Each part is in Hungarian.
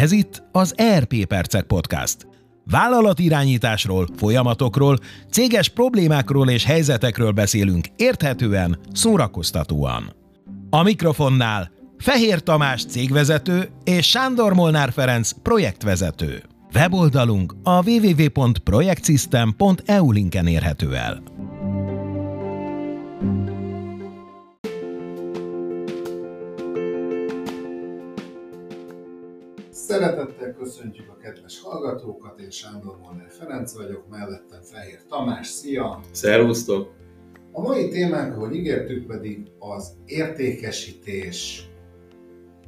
Ez itt az ERP Percek Podcast. Vállalatirányításról, folyamatokról, céges problémákról és helyzetekről beszélünk érthetően, szórakoztatóan. A mikrofonnál Fehér Tamás cégvezető és Sándor Molnár Ferenc projektvezető. Weboldalunk a www.projektsystem.eu linken érhető el. Szeretettel köszöntjük a kedves hallgatókat, én Sándor Molnár Ferenc vagyok, mellettem Fehér Tamás, szia! Szervusztok! A mai témánk, ahogy ígértük, pedig az értékesítés.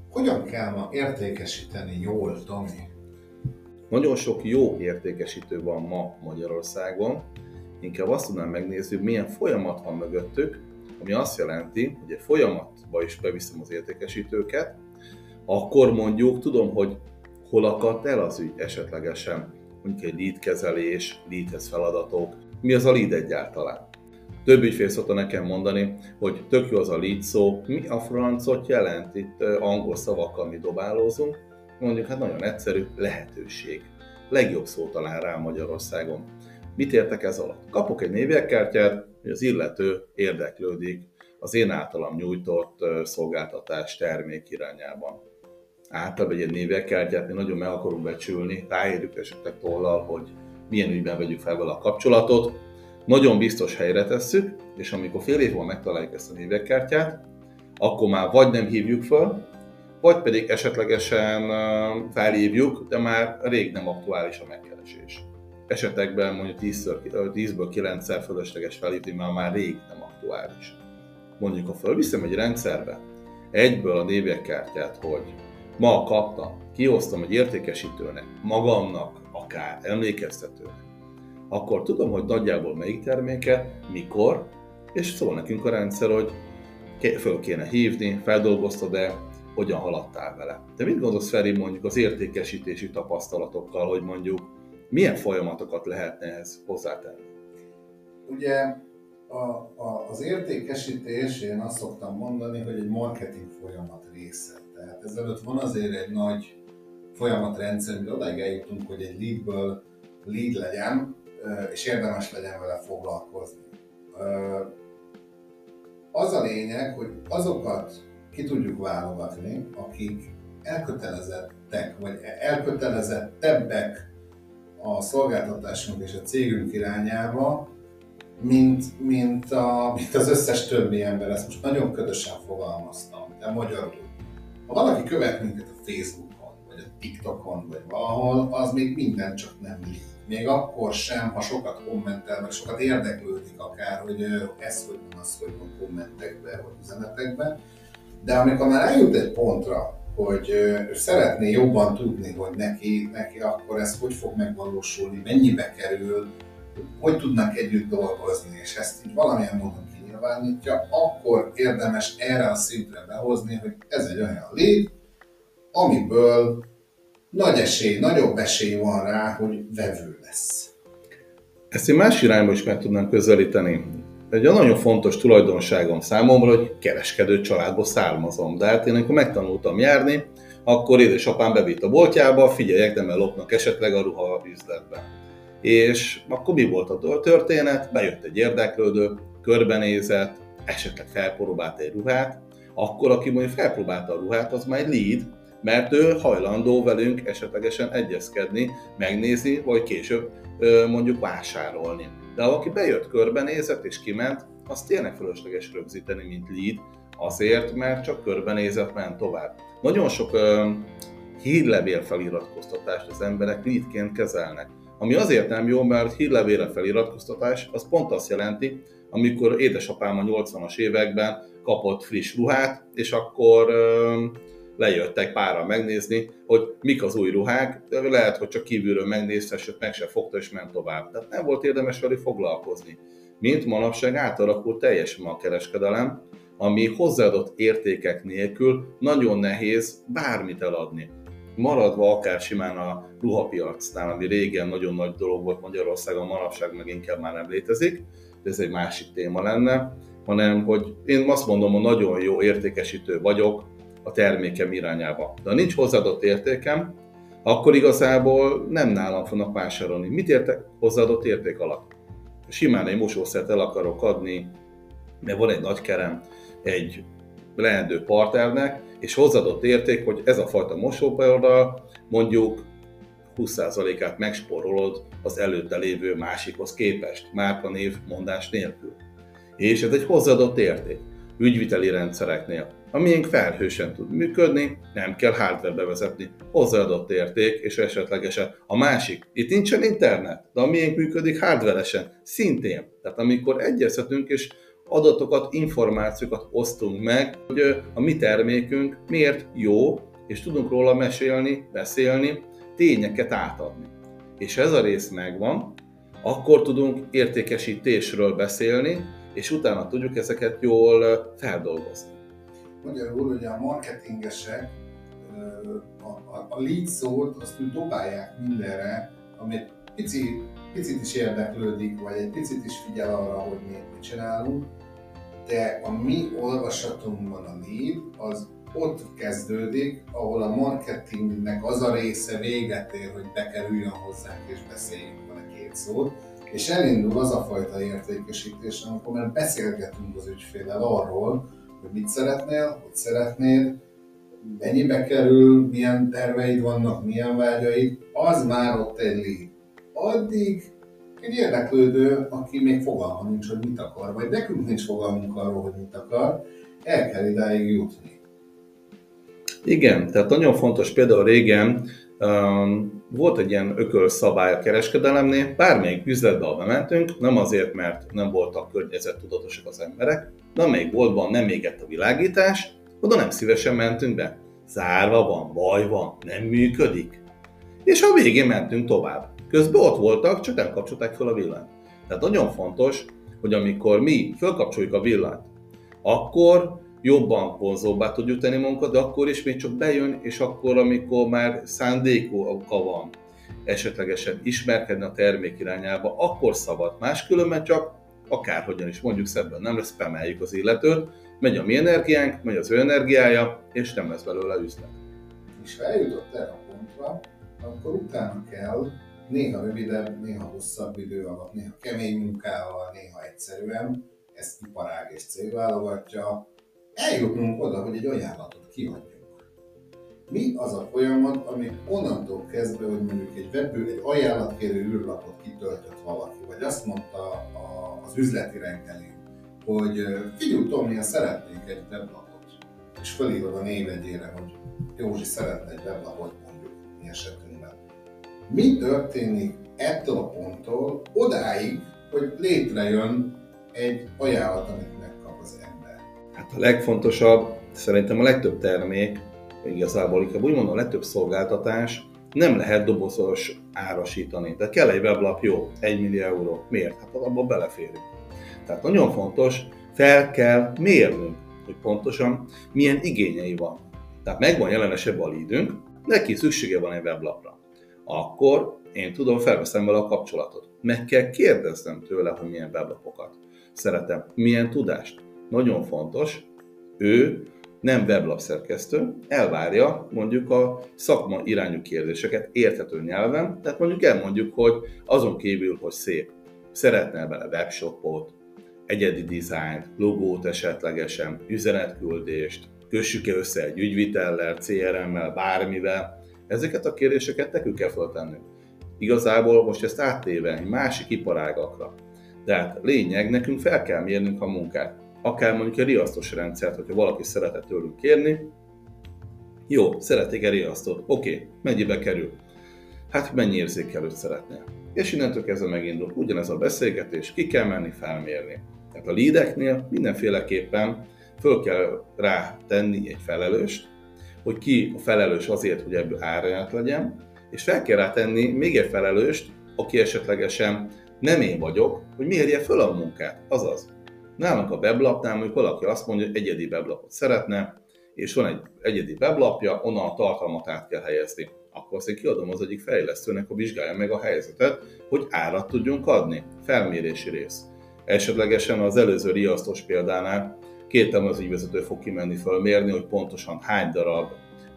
Hogyan kell ma értékesíteni jól, Tomi? Nagyon sok jó értékesítő van ma Magyarországon, inkább azt tudnám megnézni, hogy milyen folyamat van mögöttük, ami azt jelenti, hogy egy folyamatba is beviszem az értékesítőket, akkor mondjuk tudom, hogy hol akadt el az ügy esetlegesen, mondjuk egy lead kezelés, leadhez feladatok, mi az a lead egyáltalán. Több ügyfél szokta nekem mondani, hogy tök jó az a lead szó, mi a francot jelent, itt angol szavakkal mi dobálózunk, mondjuk hát nagyon egyszerű, lehetőség. Legjobb szó talán rá Magyarországon. Mit értek ez alatt? Kapok egy névjegykártyát, hogy az illető érdeklődik az én általam nyújtott szolgáltatás termék irányában általában egy ilyen névjegykártyát mi nagyon meg akarunk becsülni, ráérjük esetleg tollal, hogy milyen ügyben vegyük fel vele a kapcsolatot. Nagyon biztos helyre tesszük, és amikor fél év múlva megtaláljuk ezt a névjegykártyát, akkor már vagy nem hívjuk föl, vagy pedig esetlegesen felhívjuk, de már rég nem aktuális a megkeresés. Esetekben mondjuk 10-ből 9-szer fölösleges felhívni, mert már rég nem aktuális. Mondjuk, ha fölviszem egy rendszerbe, egyből a névjegykártyát, hogy ma kaptam, kihoztam egy értékesítőnek, magamnak, akár emlékeztetőnek, akkor tudom, hogy nagyjából melyik terméke, mikor, és szól nekünk a rendszer, hogy föl kéne hívni, feldolgoztad-e, hogyan haladtál vele. De mit gondolsz, Feri, mondjuk az értékesítési tapasztalatokkal, hogy mondjuk milyen folyamatokat lehetne ehhez hozzátenni? Ugye a, a, az értékesítés, én azt szoktam mondani, hogy egy marketing folyamat része. Tehát ezelőtt van azért egy nagy folyamatrendszer, hogy odáig eljutunk, hogy egy leadből lead legyen, és érdemes legyen vele foglalkozni. Az a lényeg, hogy azokat ki tudjuk válogatni, akik elkötelezettek, vagy elkötelezettebbek a szolgáltatásunk és a cégünk irányába, mint, mint, a, mint az összes többi ember. Ezt most nagyon ködösen fogalmaztam, de magyarul. Ha valaki követ minket a Facebookon, vagy a TikTokon, vagy valahol, az még minden csak nem lead. Még akkor sem, ha sokat kommentel, vagy sokat érdeklődik akár, hogy ez hogy van, az hogy van kommentekbe, vagy üzenetekbe. De amikor már eljut egy pontra, hogy szeretné jobban tudni, hogy neki, neki akkor ez hogy fog megvalósulni, mennyibe kerül, hogy tudnak együtt dolgozni, és ezt így valamilyen módon kinyilvánítja, akkor érdemes erre a szintre behozni, hogy ez egy olyan lég, amiből nagy esély, nagyobb esély van rá, hogy vevő lesz. Ezt én más irányba is meg tudnám közelíteni. Egy nagyon fontos tulajdonságom számomra, hogy kereskedő családból származom. De hát én amikor megtanultam járni, akkor édesapám bevitt a boltjába, figyeljek, de lopnak esetleg a ruha üzletbe. És akkor mi volt a történet? Bejött egy érdeklődő, körbenézett, esetleg felpróbált egy ruhát, akkor aki mondjuk felpróbálta a ruhát, az már egy lead, mert ő hajlandó velünk esetlegesen egyezkedni, megnézni, vagy később mondjuk vásárolni. De aki bejött, körbenézett és kiment, az tényleg fölösleges rögzíteni, mint lead, azért, mert csak körbenézett, ment tovább. Nagyon sok uh, hírlevél feliratkoztatást az emberek leadként kezelnek. Ami azért nem jó, mert hírlevélre feliratkoztatás az pont azt jelenti, amikor édesapám a 80-as években kapott friss ruhát, és akkor lejöttek pára megnézni, hogy mik az új ruhák, lehet, hogy csak kívülről megnézte, sőt meg se fogta és ment tovább. Tehát nem volt érdemes velük foglalkozni. Mint manapság átalakult teljesen a kereskedelem, ami hozzáadott értékek nélkül nagyon nehéz bármit eladni maradva akár simán a ruhapiacnál, ami régen nagyon nagy dolog volt Magyarországon, manapság meg inkább már nem létezik, de ez egy másik téma lenne, hanem hogy én azt mondom, hogy nagyon jó értékesítő vagyok a termékem irányába. De ha nincs hozzáadott értékem, akkor igazából nem nálam fognak vásárolni. Mit értek hozzáadott érték alatt? Simán egy mosószert el akarok adni, mert van egy nagy kerem, egy leendő partnernek, és hozzáadott érték, hogy ez a fajta mosópajordal mondjuk 20%-át megsporolod az előtte lévő másikhoz képest, márkanév mondás nélkül. És ez egy hozzáadott érték ügyviteli rendszereknél. A miénk felhősen tud működni, nem kell hardware bevezetni, hozzáadott érték, és esetlegesen a másik. Itt nincsen internet, de a miénk működik hardveresen, szintén. Tehát amikor egyeztetünk és adatokat, információkat osztunk meg, hogy a mi termékünk miért jó, és tudunk róla mesélni, beszélni, tényeket átadni. És ez a rész megvan, akkor tudunk értékesítésről beszélni, és utána tudjuk ezeket jól feldolgozni. Magyarul ugye a marketingesek a, a, a lead szót azt dobálják mindenre, amit pici, picit is érdeklődik, vagy egy picit is figyel arra, hogy mi mit csinálunk, de a mi olvasatunkban a lead az ott kezdődik, ahol a marketingnek az a része véget ér, hogy bekerüljön hozzánk és beszéljünk vele két szót, és elindul az a fajta értékesítés, amikor már beszélgetünk az ügyféllel arról, hogy mit szeretnél, hogy szeretnéd, mennyibe kerül, milyen terveid vannak, milyen vágyaid, az már ott egy lead. Addig egy érdeklődő, aki még fogalma nincs, hogy mit akar, vagy nekünk nincs fogalmunk arról, hogy mit akar, el kell idáig jutni. Igen, tehát nagyon fontos például régen um, volt egy ilyen ökölszabály a kereskedelemnél, bármelyik üzletbe, ahol mentünk, nem azért, mert nem voltak környezettudatosak az emberek, de amelyik boltban nem égett a világítás, oda nem szívesen mentünk be. Zárva van, baj van, nem működik. És a végén mentünk tovább. Közben ott voltak, csak nem kapcsolták fel a villanyt. Tehát nagyon fontos, hogy amikor mi felkapcsoljuk a villanyt, akkor jobban vonzóbbá tudjuk tenni magunkat, de akkor is még csak bejön, és akkor, amikor már szándéka van esetlegesen ismerkedni a termék irányába, akkor szabad. Máskülönben csak akárhogyan is mondjuk szebben nem lesz, spameljük az illetőt, megy a mi energiánk, megy az ő energiája, és nem lesz belőle üzlet. És ha eljutott erre a pontra, akkor utána kell néha rövidebb, néha hosszabb idő alatt, néha kemény munkával, néha egyszerűen, ezt iparág és cég válogatja, eljutnunk oda, hogy egy ajánlatot kiadjunk. Mi az a folyamat, ami onnantól kezdve, hogy mondjuk egy webő, egy ajánlatkérő űrlapot kitöltött valaki, vagy azt mondta a, az üzleti rendelén, hogy figyelj Tomi, szeretnék egy weblapot, és felírod a névegyére, hogy Józsi szeretne egy weblapot mondjuk mi esetünkben. Mi történik ettől a ponttól odáig, hogy létrejön egy ajánlat, amit Hát a legfontosabb, szerintem a legtöbb termék, igazából inkább úgy mondom, a legtöbb szolgáltatás nem lehet dobozos árasítani. Tehát kell egy weblap, jó, 1 millió euró. Miért? Hát abban beleférünk. Tehát nagyon fontos, fel kell mérnünk, hogy pontosan milyen igényei van. Tehát megvan jelenesebb a leadünk, neki szüksége van egy weblapra. Akkor én tudom, felveszem vele a kapcsolatot. Meg kell kérdeznem tőle, hogy milyen weblapokat szeretem, milyen tudást nagyon fontos, ő nem weblapszerkesztő, elvárja mondjuk a szakma irányú kérdéseket érthető nyelven, tehát mondjuk elmondjuk, hogy azon kívül, hogy szép, szeretne bele webshopot, egyedi dizájnt, logót esetlegesen, üzenetküldést, kössük-e össze egy ügyvitellel, CRM-mel, bármivel, ezeket a kérdéseket nekünk kell feltennünk. Igazából most ezt áttéve másik iparágakra. Tehát lényeg, nekünk fel kell mérnünk a munkát akár mondjuk egy riasztós rendszert, hogyha valaki szeretett tőlünk kérni, jó, szeretnék egy riasztót, oké, okay, mennyibe kerül? Hát mennyi érzékelőt szeretnél? És innentől kezdve megindul ugyanez a beszélgetés, ki kell menni felmérni. Tehát a leadeknél mindenféleképpen föl kell rá tenni egy felelőst, hogy ki a felelős azért, hogy ebből áraját legyen, és fel kell rá tenni még egy felelőst, aki esetlegesen nem én vagyok, hogy mérje föl a munkát. Azaz, Nálunk a weblapnál mondjuk valaki azt mondja, hogy egyedi weblapot szeretne, és van egy egyedi weblapja, onnan a tartalmat át kell helyezni. Akkor azt kiadom az egyik fejlesztőnek, hogy vizsgálja meg a helyzetet, hogy árat tudjunk adni. Felmérési rész. Esetlegesen az előző riasztós példánál két az ügyvezető fog kimenni fölmérni, hogy pontosan hány darab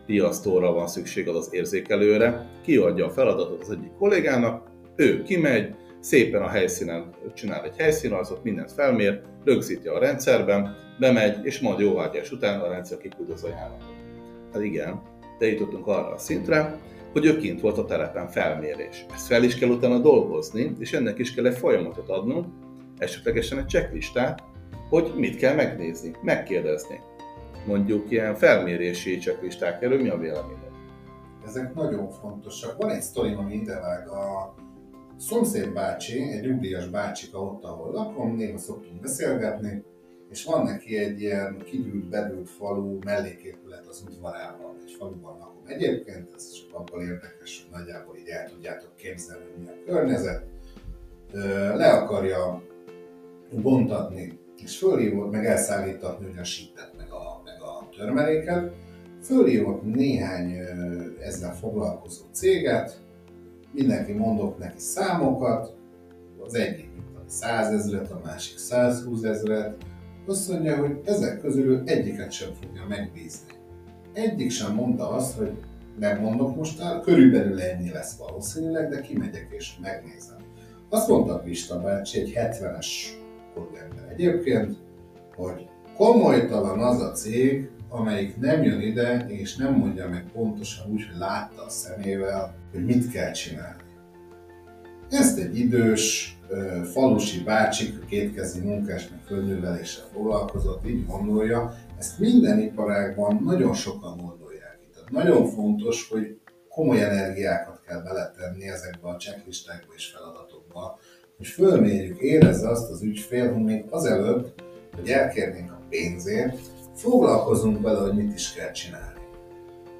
riasztóra van szükség az az érzékelőre, kiadja a feladatot az egyik kollégának, ő kimegy, szépen a helyszínen csinál egy helyszínrajzot, mindent felmér, rögzíti a rendszerben, bemegy, és majd jóvágyás után a rendszer kiküld az ajánlatot. Hát igen, de jutottunk arra a szintre, hogy ő kint volt a telepen felmérés. Ezt fel is kell utána dolgozni, és ennek is kell egy folyamatot adnunk, esetlegesen egy checklistát, hogy mit kell megnézni, megkérdezni. Mondjuk ilyen felmérési checklisták erről mi a véleményed? Ezek nagyon fontosak. Van egy sztorim, ami idevág a szomszéd bácsi, egy nyugdíjas bácsika ott, ahol lakom, néha szoktunk beszélgetni, és van neki egy ilyen kidült, bedült falu melléképület az udvarában, egy faluban lakom. Egyébként ez csak abban érdekes, hogy nagyjából így el tudjátok képzelni, mi a környezet. Le akarja bontatni, és fölhívott, meg a sítet, meg a, meg a törmeléket. Fölhívott néhány ezzel foglalkozó céget, mindenki mondott neki számokat, az egyik 100 ezeret, a másik 120 ezeret, azt mondja, hogy ezek közül egyiket sem fogja megbízni. Egyik sem mondta azt, hogy megmondok most, körülbelül ennyi lesz valószínűleg, de kimegyek és megnézem. Azt mondta Pista bácsi, egy 70-es ember egyébként, hogy komolytalan az a cég, amelyik nem jön ide, és nem mondja meg pontosan úgy, hogy látta a szemével, hogy mit kell csinálni. Ezt egy idős, falusi bácsik, kétkezi munkás, meg földműveléssel foglalkozott, így gondolja, ezt minden iparágban nagyon sokan gondolják. Tehát nagyon fontos, hogy komoly energiákat kell beletenni ezekbe a checklistákba és feladatokba, hogy fölmérjük, érezze azt az ügyfél, hogy még azelőtt, hogy elkérnénk a pénzért, foglalkozunk vele, hogy mit is kell csinálni.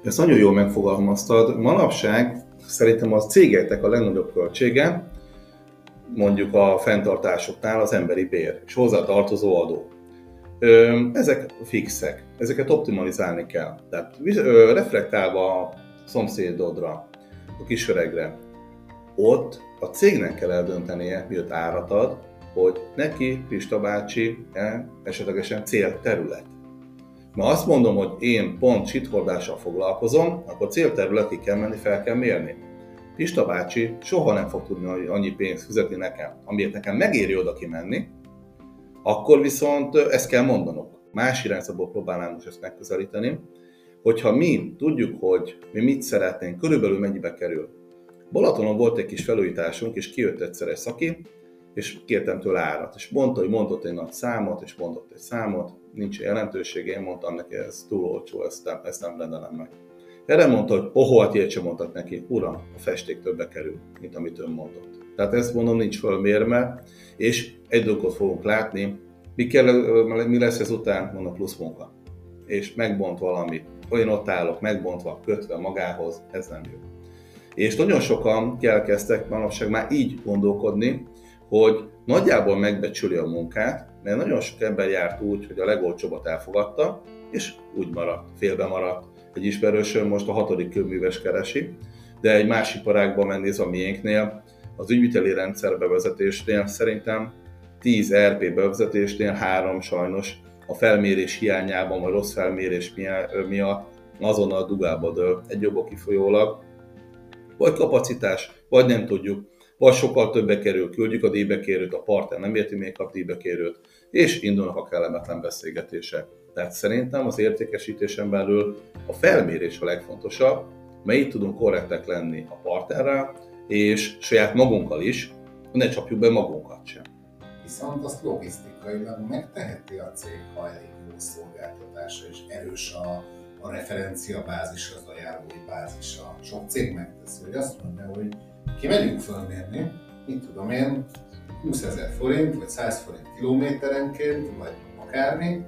Ezt nagyon jól megfogalmaztad. Manapság szerintem a cégeknek a legnagyobb költsége, mondjuk a fenntartásoknál az emberi bér, és hozzátartozó adó. Ezek fixek, ezeket optimalizálni kell. Tehát reflektálva a szomszédodra, a kisöregre, ott a cégnek kell eldöntenie, miért árat ad, hogy neki, Pista bácsi, e, esetlegesen célterület. Ma azt mondom, hogy én pont sithordással foglalkozom, akkor célterületig kell menni, fel kell mérni. Pista bácsi soha nem fog tudni annyi pénzt fizetni nekem, amiért nekem megéri oda kimenni, akkor viszont ezt kell mondanok. Más irányzatból próbálnám most ezt megközelíteni, hogyha mi tudjuk, hogy mi mit szeretnénk, körülbelül mennyibe kerül. Balatonon volt egy kis felújításunk, és kijött egyszer egy szaki, és kértem tőle árat, és mondta, hogy mondott egy nagy számot, és mondott egy számot, nincs jelentősége, én mondtam neki, ez túl olcsó, ezt nem, ezt nem rendelem meg. Erre mondta, hogy ohol, hát ilyet sem mondtak neki, uram, a festék többe kerül, mint amit ön mondott. Tehát ezt mondom, nincs fölmérve, és egy dolgot fogunk látni, mi, kell, mi lesz ez után, mondom, plusz munka. És megbont valamit, olyan ott állok, megbontva, kötve magához, ez nem jó. És nagyon sokan elkezdtek manapság már így gondolkodni, hogy nagyjából megbecsüli a munkát, mert nagyon sok ember járt úgy, hogy a legolcsóbbat elfogadta, és úgy maradt, félbe maradt. Egy ismerősöm most a hatodik kőműves keresi, de egy másik parágban mennéz a miénknél, az ügyviteli rendszer bevezetésnél szerintem 10 RP bevezetésnél három sajnos a felmérés hiányában, vagy rossz felmérés miatt azonnal dugába dől egy jobb kifolyólag, vagy kapacitás, vagy nem tudjuk, vagy sokkal többe kerül, küldjük a díjbekérőt, a partner nem érti még kap díjbekérőt, és indulnak a kellemetlen beszélgetések. Tehát szerintem az értékesítésen belül a felmérés a legfontosabb, mert tudunk korrektek lenni a partnerrel, és saját magunkkal is, ne csapjuk be magunkat sem. Viszont azt logisztikailag megteheti a cég, ha elég jó szolgáltatása és erős a, a referencia bázis, az ajánlói bázisa. Sok cég megteszi, hogy azt mondja, hogy kimegyünk fölmérni, mit tudom én, 20 ezer forint, vagy 100 forint kilométerenként, vagy akármi,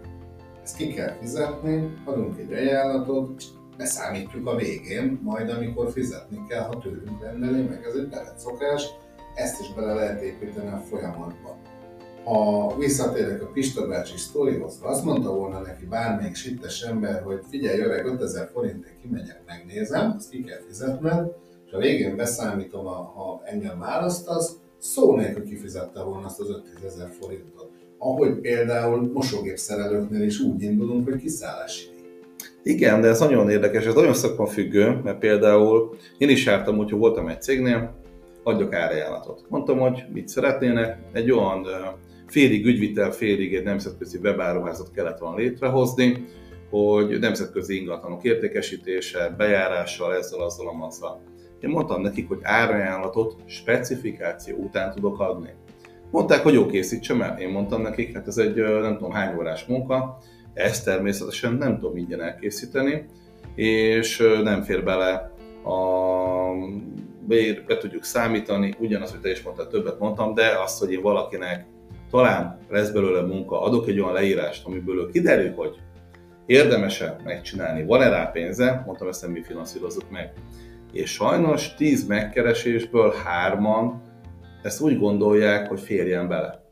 ezt ki kell fizetni, adunk egy ajánlatot, beszámítjuk a végén, majd amikor fizetni kell, ha tőlünk rendelni, meg ez egy bevett szokás, ezt is bele lehet építeni a folyamatba. Ha visszatérek a Pista bácsi sztorihoz, azt mondta volna neki bármelyik sittes ember, hogy figyelj öreg, 5000 forintért kimegyek, megnézem, azt ki kell fizetned, és a végén beszámítom, ha engem választasz, szó nélkül kifizette volna azt az 5000 ezer forintot. Ahogy például mosógépszerelőknél is úgy indulunk, hogy kiszállási Igen, de ez nagyon érdekes, ez nagyon szakmafüggő, mert például én is jártam úgy, hogy voltam egy cégnél, adjak árajánlatot. Mondtam, hogy mit szeretnének, egy olyan félig ügyvitel, félig egy nemzetközi webáruházat kellett volna létrehozni, hogy nemzetközi ingatlanok értékesítése, bejárással, ezzel, azzal, amazzal. Én mondtam nekik, hogy árajánlatot specifikáció után tudok adni. Mondták, hogy jó, készítsem el. Én mondtam nekik, hát ez egy nem tudom hány órás munka, ezt természetesen nem tudom ingyen elkészíteni, és nem fér bele a be, tudjuk számítani, ugyanaz, hogy te is mondtad, többet mondtam, de azt, hogy én valakinek talán lesz belőle munka, adok egy olyan leírást, amiből kiderül, hogy érdemes-e megcsinálni, van-e rá pénze, mondtam, ezt nem mi finanszírozzuk meg. És sajnos 10 megkeresésből hárman ezt úgy gondolják, hogy férjen bele.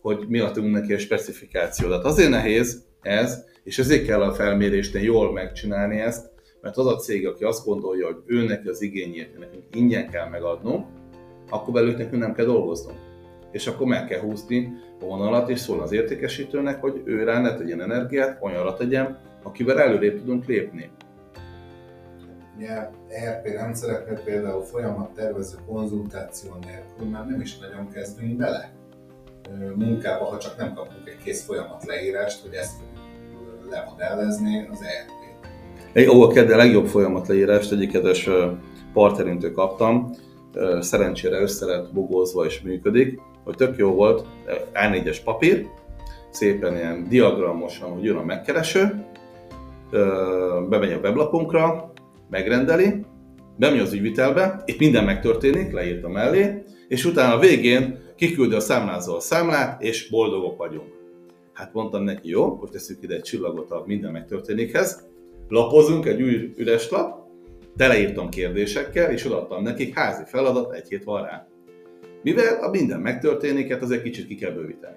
Hogy mi adtunk neki a specifikációt. Tehát azért nehéz ez, és ezért kell a felmérésnél jól megcsinálni ezt, mert az a cég, aki azt gondolja, hogy ő az igényét nekünk ingyen kell megadnunk, akkor belőle nekünk nem kell dolgoznunk. És akkor meg kell húzni a vonalat, és szól az értékesítőnek, hogy ő rá ne tegyen energiát, olyanra tegyen, akivel előrébb tudunk lépni. Ugye ERP rendszereknek például folyamat tervező konzultáció nélkül már nem is nagyon kezdünk bele munkába, ha csak nem kapunk egy kész folyamat leírást, hogy ezt lemodellezni az ERP. Egy, ó, a kedve legjobb folyamat leírást egyik kedves partnerintől kaptam, szerencsére össze lett bogózva és működik, hogy tök jó volt, A4-es papír, szépen ilyen diagramosan, hogy jön a megkereső, bemegy a weblapunkra, megrendeli, bemegy az ügyvitelbe, itt minden megtörténik, leírtam mellé, és utána a végén kiküldi a számlázó a számlát, és boldogok vagyunk. Hát mondtam neki, jó, akkor teszünk ide egy csillagot a minden megtörténikhez, lapozunk egy új üres lap, teleírtam kérdésekkel, és odaadtam nekik házi feladat, egy hét van rá. Mivel a minden megtörténik, hát egy kicsit ki kell bővíteni.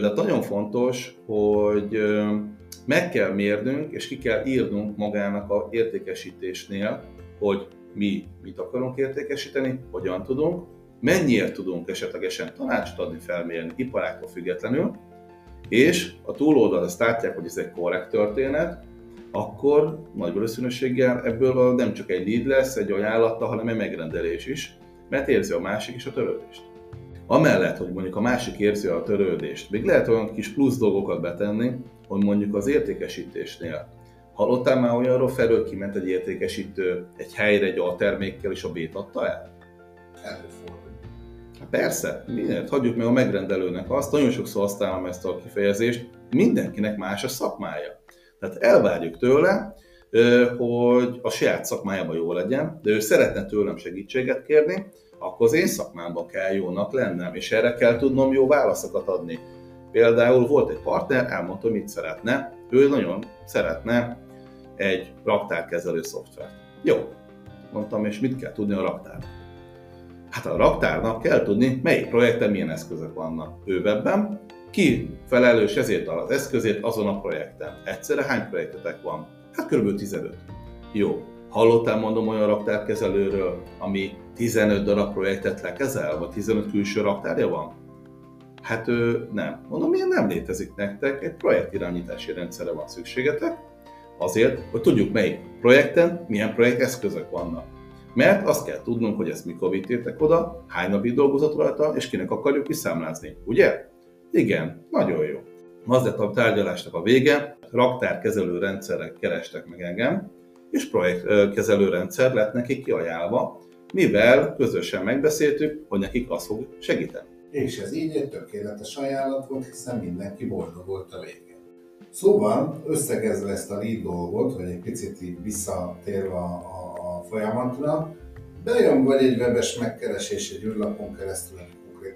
De nagyon fontos, hogy meg kell mérnünk, és ki kell írnunk magának a értékesítésnél, hogy mi mit akarunk értékesíteni, hogyan tudunk, mennyiért tudunk esetlegesen tanácsot adni, felmérni iparáktól függetlenül, és a túloldal azt látják, hogy ez egy korrekt történet, akkor nagy valószínűséggel ebből nem csak egy lead lesz, egy ajánlata, hanem egy megrendelés is, mert érzi a másik is a törődést. Amellett, hogy mondjuk a másik érzi a törődést, még lehet olyan kis plusz dolgokat betenni, hogy mondjuk az értékesítésnél Hallottál már olyanról felől kiment egy értékesítő egy helyre egy termékkel és a B-t adta el? Előfordul. Hát persze, mindent hagyjuk meg a megrendelőnek azt, nagyon sokszor használom ezt a kifejezést, mindenkinek más a szakmája. Tehát elvárjuk tőle, hogy a saját szakmájában jó legyen, de ő szeretne tőlem segítséget kérni, akkor az én szakmámban kell jónak lennem, és erre kell tudnom jó válaszokat adni. Például volt egy partner, elmondta, mit szeretne. Ő nagyon szeretne egy raktárkezelő szoftvert. Jó, mondtam, és mit kell tudni a raktárnak? Hát a raktárnak kell tudni, melyik projekten milyen eszközök vannak. Ő webben, ki felelős ezért az eszközért azon a projekten. Egyszerre hány projektetek van? Hát kb. 15. Jó. Hallottál mondom olyan raktárkezelőről, ami 15 darab projektet lekezel, vagy 15 külső raktárja van? Hát ő nem. Mondom, milyen nem létezik nektek, egy projektirányítási rendszerre van szükségetek, azért, hogy tudjuk melyik projekten milyen projekteszközök vannak. Mert azt kell tudnunk, hogy ezt mikor vittétek oda, hány napig dolgozott rajta, és kinek akarjuk kiszámlázni. Ugye? Igen, nagyon jó. Az lett a tárgyalásnak a vége, raktárkezelő rendszerek kerestek meg engem, és projektkezelő rendszer lett nekik kiajánlva, mivel közösen megbeszéltük, hogy nekik az fog segíteni. És ez így egy tökéletes ajánlat volt, hiszen mindenki boldog volt a végén. Szóval, összegezve ezt a lead dolgot, vagy egy picit így visszatérve a, a, folyamatra, bejön vagy egy webes megkeresés egy űrlapon keresztül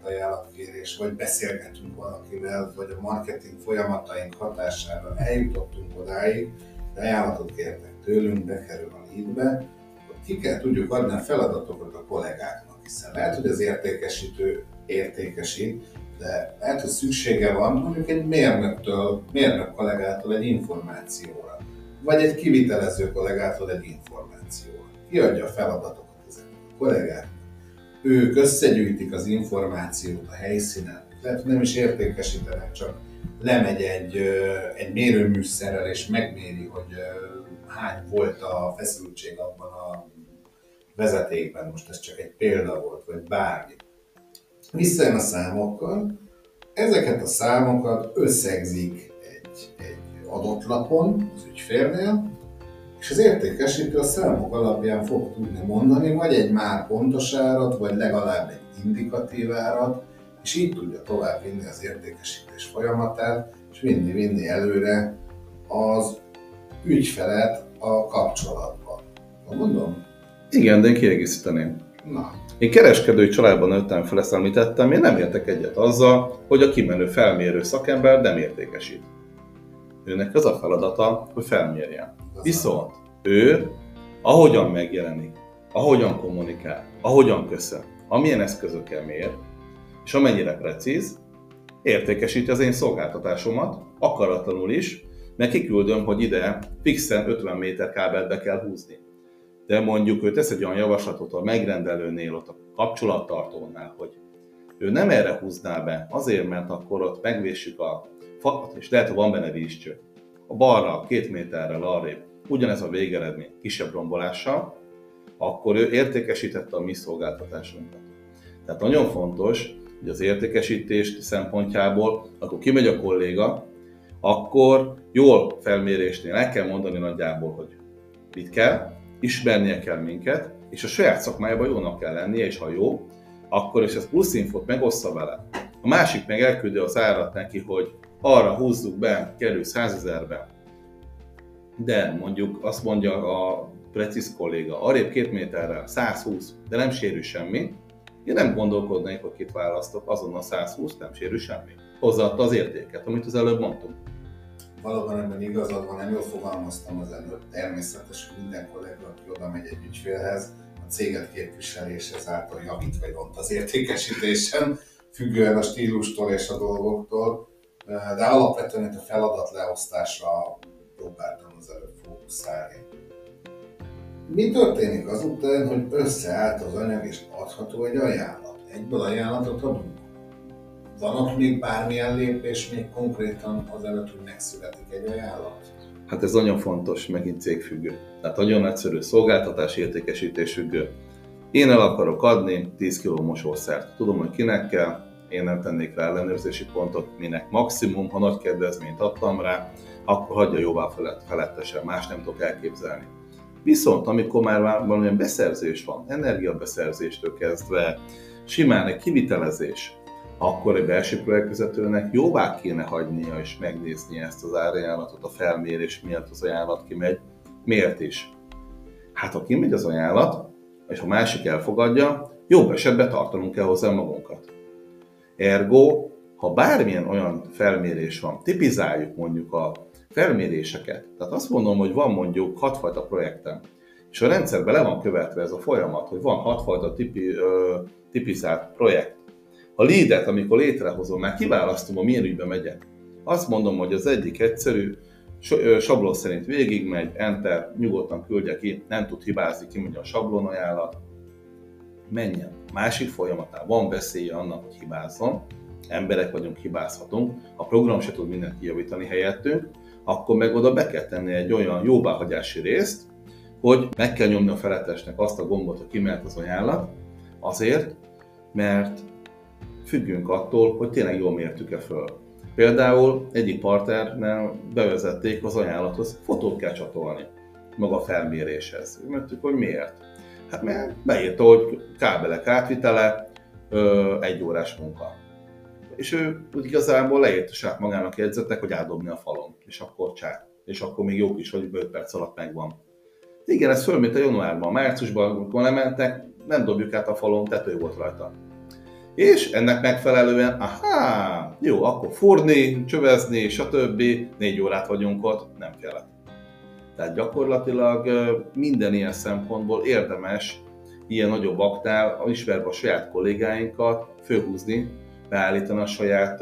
konkrét ajánlatkérés, vagy beszélgetünk valakivel, vagy a marketing folyamataink hatására eljutottunk odáig, de ajánlatot kértek tőlünk, bekerül a leadbe, hogy ki kell tudjuk adni a feladatokat a kollégáknak, hiszen lehet, hogy az értékesítő értékesít, de lehet, hogy szüksége van mondjuk egy mérnöktől, mérnök kollégától egy információra, vagy egy kivitelező kollégától egy információra. Kiadja a feladatokat ezeknek a kollégáknak. Ők összegyűjtik az információt a helyszínen, hogy nem is értékesítenek, csak lemegy egy, egy mérőműszerrel és megméri, hogy hány volt a feszültség abban a vezetékben, most ez csak egy példa volt, vagy bármi. Visszajön a számokkal, ezeket a számokat összegzik egy, egy adott lapon az ügyfélnél, és az értékesítő a számok alapján fog tudni mondani, vagy egy már pontos árat, vagy legalább egy indikatív árat, és így tudja tovább vinni az értékesítés folyamatát, és vinni-vinni előre az ügyfelet a kapcsolatban. Mondom? Igen, de én kiegészíteném. Na. Én kereskedői családban nőttem fel, ezt említettem, én nem értek egyet azzal, hogy a kimenő felmérő szakember nem értékesít. Őnek az a feladata, hogy felmérjen. Viszont ő, ahogyan megjelenik, ahogyan kommunikál, ahogyan köszön, amilyen eszközökkel mér, és amennyire precíz, értékesíti az én szolgáltatásomat, akaratlanul is, mert kiküldöm, hogy ide fixen 50 méter kábelt be kell húzni. De mondjuk ő tesz egy olyan javaslatot a megrendelőnél, ott a kapcsolattartónál, hogy ő nem erre húzná be, azért, mert akkor ott megvéssük a falat, és lehet, hogy van benne vízcső. A balra, két méterrel arrébb, ugyanez a végeredmény, kisebb rombolással, akkor ő értékesítette a mi szolgáltatásunkat. Tehát nagyon fontos, hogy az értékesítés szempontjából, akkor kimegy a kolléga, akkor jól felmérésnél el kell mondani nagyjából, hogy mit kell, ismernie kell minket, és a saját szakmájában jónak kell lennie, és ha jó, akkor és ez plusz infot megoszta vele. A másik meg elküldi az árat neki, hogy arra húzzuk be, kerül 100 ezerbe. De mondjuk azt mondja a precíz kolléga, arrébb két méterrel 120, de nem sérül semmi, én nem gondolkodnék, hogy kit választok, azonnal 120, nem sérül semmi. Hozzáadta az értéket, amit az előbb mondtunk. Valóban ebben igazad van, nem jól fogalmaztam az előtt. Természetes, hogy minden kollega, aki oda megy egy ügyfélhez, a céget képviseli, és ezáltal javít vagy ront az értékesítésen, függően a stílustól és a dolgoktól. De alapvetően itt a feladat leosztásra próbáltam az előbb fókuszálni. Mi történik azután, hogy összeállt az anyag és adható egy ajánlat? Egyből ajánlatot adunk? Van ott még bármilyen lépés, még konkrétan az előtt, hogy megszületik egy ajánlat? Hát ez nagyon fontos, megint cégfüggő. Tehát nagyon egyszerű szolgáltatás értékesítés függő. Én el akarok adni 10 kg mosószert. Tudom, hogy kinek kell, én nem tennék rá ellenőrzési pontot, minek maximum, ha nagy kedvezményt adtam rá, akkor hagyja jóvá felett, felettesen, más nem tudok elképzelni. Viszont amikor már valamilyen beszerzés van, energiabeszerzéstől kezdve, simán egy kivitelezés, akkor egy belső projektvezetőnek jóvá kéne hagynia és megnézni ezt az árajánlatot, a felmérés miatt az ajánlat kimegy. Miért is? Hát ha kimegy az ajánlat, és a másik elfogadja, jobb esetben tartanunk kell hozzá magunkat. Ergo, ha bármilyen olyan felmérés van, tipizáljuk mondjuk a felméréseket. Tehát azt mondom, hogy van mondjuk hatfajta projektem, és a rendszerben le van követve ez a folyamat, hogy van hatfajta tipi, ö, tipizált projekt. A leadet, amikor létrehozom, már kiválasztom, a milyen ügybe megyek. Azt mondom, hogy az egyik egyszerű, sablon szerint végigmegy, enter, nyugodtan küldje ki, nem tud hibázni, ki mondja a sablon ajánlat, menjen. Másik folyamatán van veszélye annak, hogy hibázzon, emberek vagyunk, hibázhatunk, a program se tud mindent kijavítani helyettünk, akkor meg oda be kell tenni egy olyan jóváhagyási részt, hogy meg kell nyomni a felettesnek azt a gombot, hogy kimelt az ajánlat, azért, mert függünk attól, hogy tényleg jól mértük-e föl. Például egyik partnernél bevezették az ajánlathoz, fotót kell csatolni maga felméréshez. Mondtuk, hogy miért? Hát mert beírta, hogy kábelek átvitele, egy órás munka és ő úgy igazából leírta saját magának jegyzetek, hogy átdobni a falon, és akkor csá. És akkor még jó is, hogy 5 perc alatt megvan. Igen, ez föl, mint a januárban, márciusban, amikor lementek, nem dobjuk át a falon, tető volt rajta. És ennek megfelelően, aha, jó, akkor furni, csövezni, stb. négy órát vagyunk ott, nem kellett. Tehát gyakorlatilag minden ilyen szempontból érdemes ilyen nagyobb aktál, ismerve a saját kollégáinkat, főhúzni, beállítani a saját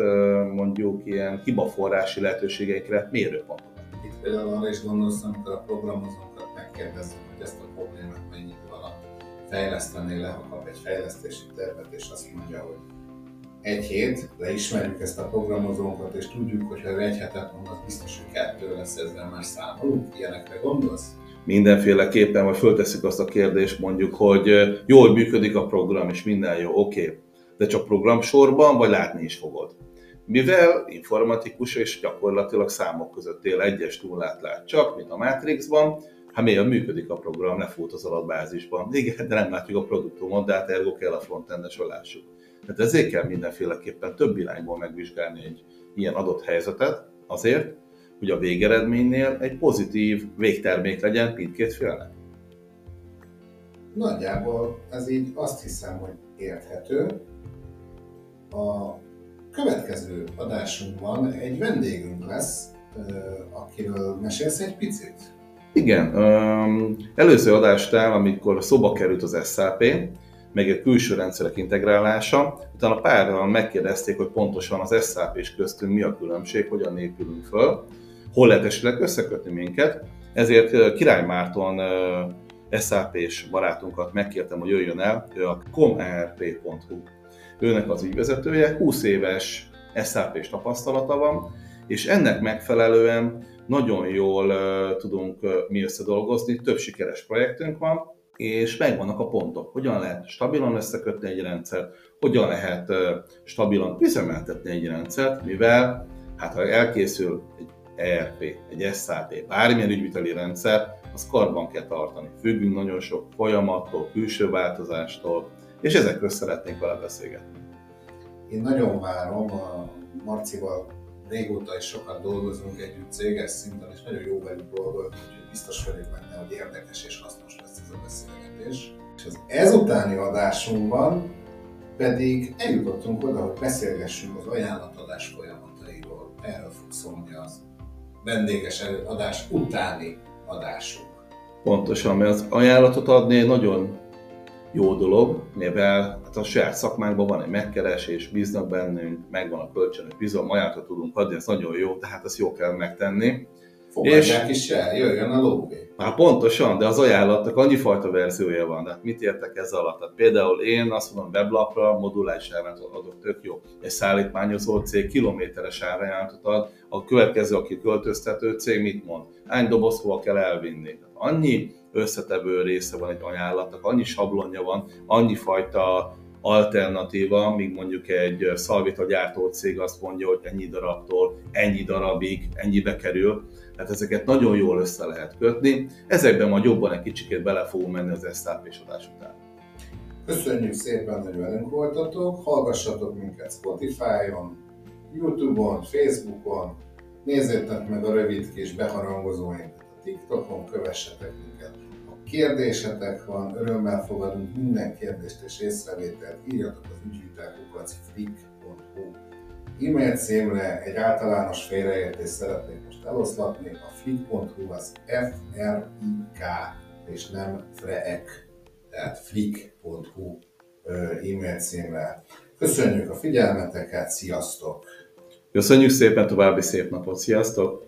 mondjuk ilyen hibaforrási lehetőségeikre mérőpontokat. Itt például arra is gondolsz, amikor a programozókat megkérdezzük, hogy ezt a problémát mennyit alatt fejleszteni le, ha kap egy fejlesztési tervet, és azt mondja, hogy egy hét, de ismerjük ezt a programozónkat, és tudjuk, hogy ha ő egy hetet mond, az biztos, hogy kettő lesz, ezzel már számolunk. Ilyenekre gondolsz? Mindenféleképpen, vagy föltesszük azt a kérdést mondjuk, hogy jól működik a program, és minden jó, oké, okay. de csak programsorban, vagy látni is fogod. Mivel informatikus és gyakorlatilag számok között él, egyes nullát lát csak, mint a Matrixban, hát miért működik a program, ne fut az adatbázisban. Igen, de nem látjuk a produktumot, de hát ergo kell a frontendes, lássuk. Tehát ezért kell mindenféleképpen több irányból megvizsgálni egy ilyen adott helyzetet, azért, hogy a végeredménynél egy pozitív végtermék legyen mindkét félnek. Nagyjából ez így azt hiszem, hogy érthető. A következő adásunkban egy vendégünk lesz, akiről mesélsz egy picit? Igen, előző adástál, amikor szoba került az SAP, meg a külső rendszerek integrálása, utána páran megkérdezték, hogy pontosan az SAP és köztünk mi a különbség, hogyan épülünk föl, hol lehet esetleg összekötni minket. Ezért Király Márton SAP-s barátunkat megkértem, hogy jöjjön el, ő a comerp.hu. Őnek az ügyvezetője, 20 éves SAP-s tapasztalata van, és ennek megfelelően nagyon jól tudunk mi összedolgozni, több sikeres projektünk van, és megvannak a pontok. Hogyan lehet stabilan összekötni egy rendszert, hogyan lehet stabilan üzemeltetni egy rendszert, mivel hát ha elkészül egy ERP, egy SAP, bármilyen ügyviteli rendszer, az karban kell tartani. Függünk nagyon sok folyamattól, külső változástól, és ezekről szeretnénk vele beszélgetni. Én nagyon várom, a Marcival régóta is sokat dolgozunk együtt céges szinten, és nagyon jó velük dolgozni, úgyhogy biztos vagyok benne, hogy érdekes és hasznos a beszélgetés. És az ezutáni adásunkban pedig eljutottunk oda, hogy beszélgessünk az ajánlatadás folyamatairól. Erről fog szólni az vendéges adás utáni adásunk. Pontosan, mert az ajánlatot adni nagyon jó dolog, mivel hát a saját szakmánkban van egy megkeresés, bíznak bennünk, megvan a kölcsönös bizalom, ajánlatot tudunk adni, ez nagyon jó, tehát ezt jó kell megtenni. Fogadják és, is el, jöjjön a lóvé. Hát pontosan, de az ajánlatnak annyi fajta verziója van, hát mit értek ez alatt? Tehát például én azt mondom, weblapra modulális árajánlatot adok, tök jó. Egy szállítmányozó cég kilométeres árajánlatot ad, a következő, aki költöztető cég mit mond? Hány doboz hova kell elvinni? Annyi összetevő része van egy ajánlatnak, annyi sablonja van, annyi fajta alternatíva, míg mondjuk egy szalvita gyártó cég azt mondja, hogy ennyi darabtól, ennyi darabig, ennyibe kerül. Tehát ezeket nagyon jól össze lehet kötni. Ezekben majd jobban egy kicsikét bele fogunk menni az SAP adás után. Köszönjük szépen, hogy velünk voltatok, hallgassatok minket Spotify-on, Youtube-on, Facebookon, nézzétek meg a rövid kis beharangozóinkat a TikTokon, kövessetek minket. Ha kérdésetek van, örömmel fogadunk minden kérdést és észrevételt, írjatok az ügyvitelkukac flick.hu e-mail címre egy általános félreértést szeretnék most eloszlatni. A flick.hu az F-R-I-K és nem freek, tehát flick.hu e-mail címre. Köszönjük a figyelmeteket, sziasztok! Köszönjük szépen, további szép napot, sziasztok!